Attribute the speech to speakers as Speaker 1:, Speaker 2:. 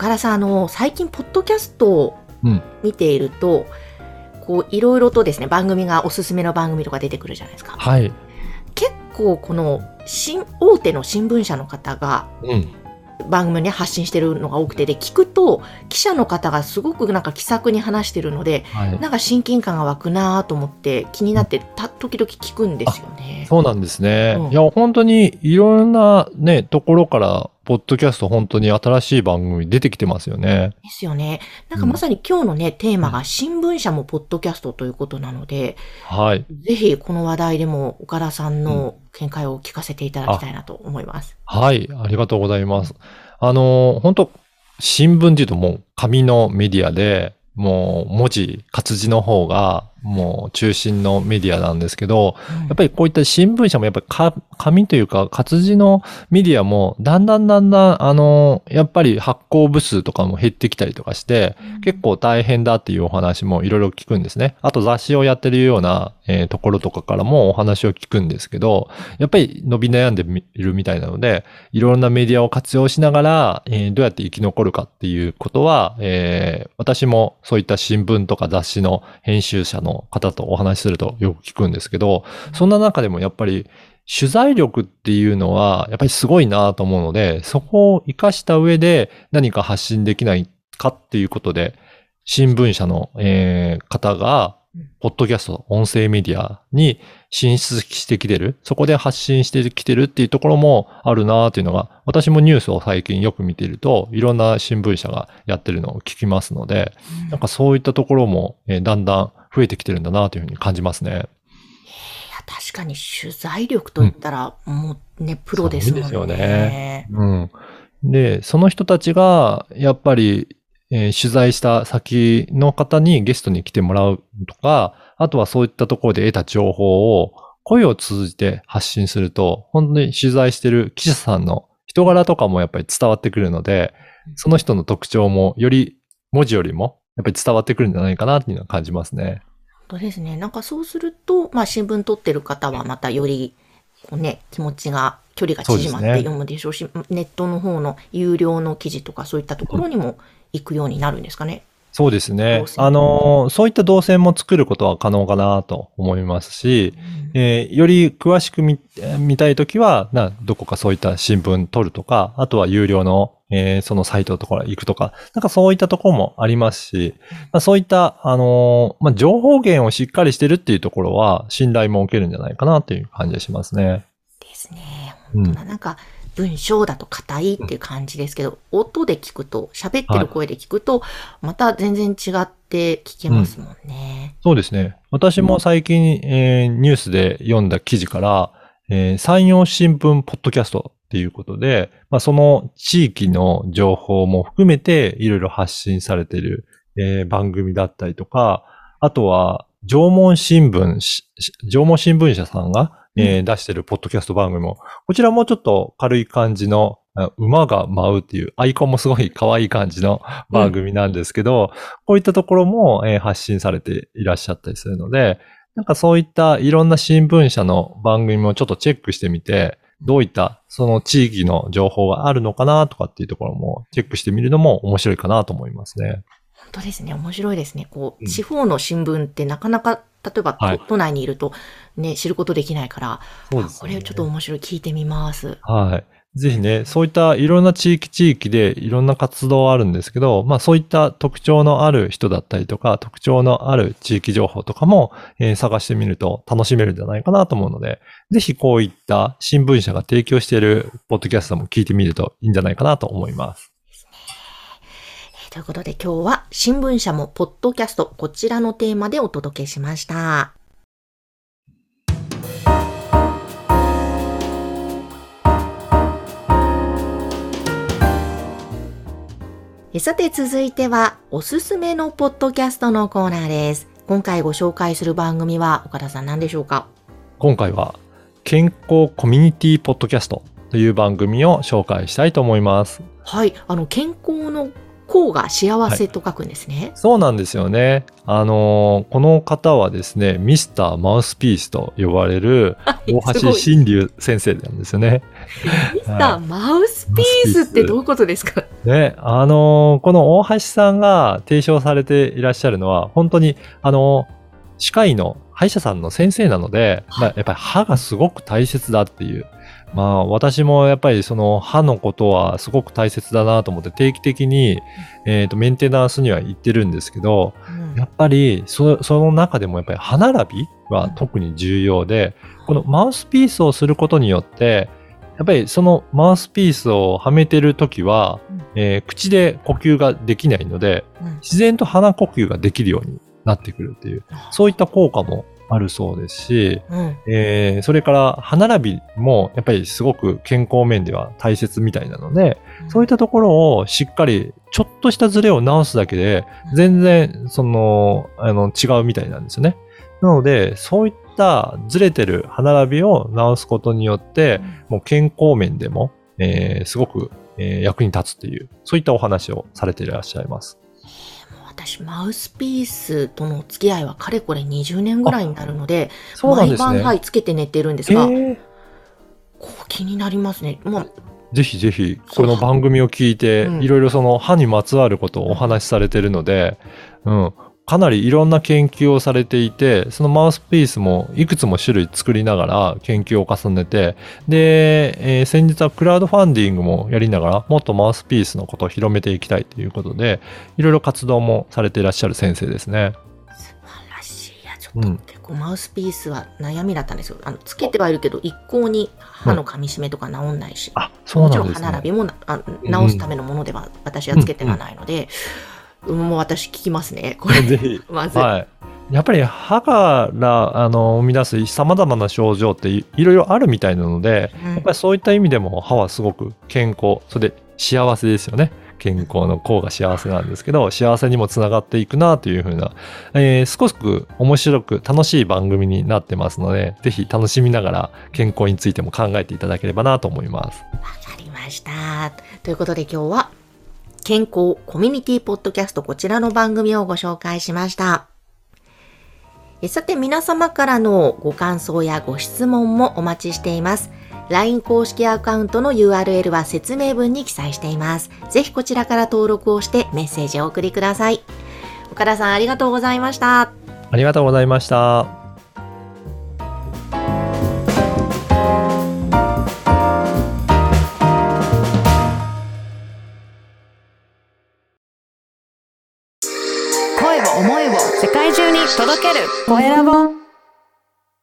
Speaker 1: 岡田さんあの最近ポッドキャストを
Speaker 2: うん
Speaker 1: 見ていると、こういろいろとですね番組がおすすめの番組とか出てくるじゃないですか
Speaker 2: はい。
Speaker 1: 結構この新大手の新聞社の方が
Speaker 2: うん。
Speaker 1: 番組に発信してるのが多くてで聞くと記者の方がすごくなんか気さくに話してるので
Speaker 2: はい。
Speaker 1: なんか親近感が湧くなと思って気になってた時々聞くんですよね。
Speaker 2: そうなんですね。
Speaker 1: うん
Speaker 2: いや、本当にいろんなね、ところから、ポッドキャスト本当に新しい番組出てきてますよね。
Speaker 1: ですよね。なんかまさに今日のね、テーマが新聞社もポッドキャストということなので、
Speaker 2: はい。
Speaker 1: ぜひこの話題でも岡田さんの見解を聞かせていただきたいなと思います。
Speaker 2: はい。ありがとうございます。あの、本当新聞っていうともう紙のメディアで、もう文字、活字の方がもう中心のメディアなんですけど、やっぱりこういった新聞社もやっぱりか紙というか活字のメディアもだんだんだんだんあの、やっぱり発行部数とかも減ってきたりとかして、結構大変だっていうお話もいろいろ聞くんですね。あと雑誌をやってるような、えーところとかからもお話を聞くんですけど、やっぱり伸び悩んでいるみたいなので、いろんなメディアを活用しながら、えーどうやって生き残るかっていうことは、えー私もそういった新聞とか雑誌の編集者の方とお話しするとよく聞くんですけど、そんな中でもやっぱり取材力っていうのはやっぱりすごいなと思うので、そこを活かした上で何か発信できないかっていうことで、新聞社の、えー方が
Speaker 1: うん、
Speaker 2: ポッドキャスト、音声メディアに進出してきてる、そこで発信してきてるっていうところもあるなっていうのが、私もニュースを最近よく見ていると、いろんな新聞社がやってるのを聞きますので、なんかそういったところも、えーだんだん増えてきてるんだなというふうに感じますね。
Speaker 1: いや確かに取材力といったら、もうね、プロですもんね。
Speaker 2: そうですよねうん。で、その人たちが、やっぱり、えー取材した先の方にゲストに来てもらうとか、あとはそういったところで得た情報を声を通じて発信すると、本当に取材してる記者さんの人柄とかもやっぱり伝わってくるので、その人の特徴もより文字よりもやっぱり伝わってくるんじゃないかなっていうのは感じますね。
Speaker 1: 本当ですね。なんかそうすると、まあ新聞撮ってる方はまたより、こうね、気持ちが、距離が縮まって読むでしょうし、ネットの方の有料の記事とかそういったところにも行くようになるんですかね。
Speaker 2: そうですねあのーそういった動線も作ることは可能かなと思いますし、えーより詳しく見えー見たいときは、な、どこかそういった新聞取るとか、あとは有料の、えーそのサイトとか行くとか、なんかそういったところもありますし、まあ、そういった、あのーまあ、情報源をしっかりしてるっていうところは、信頼も受けるんじゃないかなっていう感じがしますね。
Speaker 1: ですね。
Speaker 2: うん
Speaker 1: 本当だ。なんか、文章だと硬いっていう感じですけど、音で聞くと、喋ってる声で聞くと、また全然違って聞けますもんね。
Speaker 2: そうですね。私も最近、えーニュースで読んだ記事から、えー山陽新聞ポッドキャストっていうことで、まあ、その地域の情報も含めていろいろ発信されている、えー番組だったりとか、あとは縄文新聞縄文新聞社さんが、えー出してるポッドキャスト番組も、こちらもちょっと軽い感じの、あ馬が舞うっていうアイコンもすごい可愛い感じの番組なんですけど、こういったところも、えー発信されていらっしゃったりするので、なんかそういったいろんな新聞社の番組もちょっとチェックしてみて、どういったその地域の情報があるのかなとかっていうところもチェックしてみるのも面白いかなと思いますね。
Speaker 1: 本当ですね。面白いですね。こう、
Speaker 2: うん
Speaker 1: 地方の新聞ってなかなか、例えば、
Speaker 2: はい
Speaker 1: 都都内にいると、ね、知ることできないから、
Speaker 2: そうですね
Speaker 1: あこれちょっと面白い。聞いてみます。
Speaker 2: はい。ぜひね、そういったいろんな地域地域でいろんな活動あるんですけど、まあそういった特徴のある人だったりとか、特徴のある地域情報とかも、えー探してみると楽しめるんじゃないかなと思うので、ぜひこういった新聞社が提供しているポッドキャストも聞いてみるといいんじゃないかなと思います。
Speaker 1: えーということで今日は新聞社もポッドキャスト、こちらのテーマでお届けしました。さて続いては、おすすめのポッドキャストのコーナーです。今回ご紹介する番組は、岡田さん何でしょうか？
Speaker 2: 今回は、健康コミュニティポッドキャストという番組を紹介したいと思います。
Speaker 1: はい。あの、健康の幸が幸せと書くんですね。
Speaker 2: そうなんですよね。あのーこの方はですね、ミスターマウスピースと呼ばれる
Speaker 1: はい
Speaker 2: 大橋新龍先生なんですよね。
Speaker 1: ミスターマウスピースってどういうことですか？
Speaker 2: ね、あのーこの大橋さんが提唱されていらっしゃるのは、本当に、あのー歯科医の歯医者さんの先生なので、
Speaker 1: はい
Speaker 2: まあ、やっぱり歯がすごく大切だっていう。まあ、私もやっぱりその歯のことはすごく大切だなと思って定期的に、えっ、と、メンテナンスには行ってるんですけど、
Speaker 1: うん。
Speaker 2: やっぱりそ、その中でもやっぱり歯並びは特に重要で、このマウスピースをすることによって、やっぱりそのマウスピースをはめてるときは、
Speaker 1: うん。
Speaker 2: えー口で呼吸ができないので、
Speaker 1: うん。
Speaker 2: 自然と鼻呼吸ができるようになってくるっていう、そういった効果もあるそうですし、
Speaker 1: うん
Speaker 2: えーそれから歯並びもやっぱりすごく健康面では大切みたいなので、そういったところをしっかりちょっとしたズレを直すだけで、全然、その、あの、違うみたいなんですよね。なので、そういったずれてる歯並びを直すことによって、もう健康面でも、えーすごく、えー役に立つっていう、そういったお話をされていらっしゃいます。
Speaker 1: 私、マウスピースとのお付き合いはかれこれ20年ぐらいになるので、
Speaker 2: そうなんですね。
Speaker 1: 毎晩、はい、つけて寝てるんです
Speaker 2: え
Speaker 1: が、
Speaker 2: ー
Speaker 1: こう気になりますね。まあ、
Speaker 2: ぜひぜひ、この番組を聞いて、
Speaker 1: うん
Speaker 2: いろいろその歯にまつわることをお話しされてるので、うん、かなりいろんな研究をされていて、そのマウスピースもいくつも種類作りながら研究を重ねて、で、えー先日はクラウドファンディングもやりながら、もっとマウスピースのことを広めていきたいということで、いろいろ活動もされていらっしゃる先生ですね。
Speaker 1: 素晴らしい。いや、ちょっと、
Speaker 2: うん
Speaker 1: 結構マウスピースは悩みだったんですよ。あの、つけてはいるけど、一向に歯の噛み締めとか治んないし。
Speaker 2: あ、そう
Speaker 1: もちろん
Speaker 2: なんですね。
Speaker 1: 歯並びもなあ直すためのものでは私はつけてはないので、うんもう私聞きますね。これ、
Speaker 2: ぜひ。
Speaker 1: まず。
Speaker 2: はい。やっぱり歯からあの生み出す様々な症状っていいろいろあるみたいなので、
Speaker 1: うん
Speaker 2: やっぱりそういった意味でも歯はすごく健康、それで幸せですよね。健康の項が幸せなんですけど、幸せにもつながっていくなというふうな、えー、少しく面白く楽しい番組になってますので、ぜひ楽しみながら健康についても考えていただければなと思います。
Speaker 1: わかりました。ということで今日は、健康コミュニティポッドキャストこちらの番組をご紹介しました。さて皆様からのご感想やご質問もお待ちしています。LINE 公式アカウントの URL は説明文に記載しています。ぜひこちらから登録をしてメッセージをお送りください。岡田さんありがとうございました。
Speaker 2: ありがとうございました。
Speaker 3: 声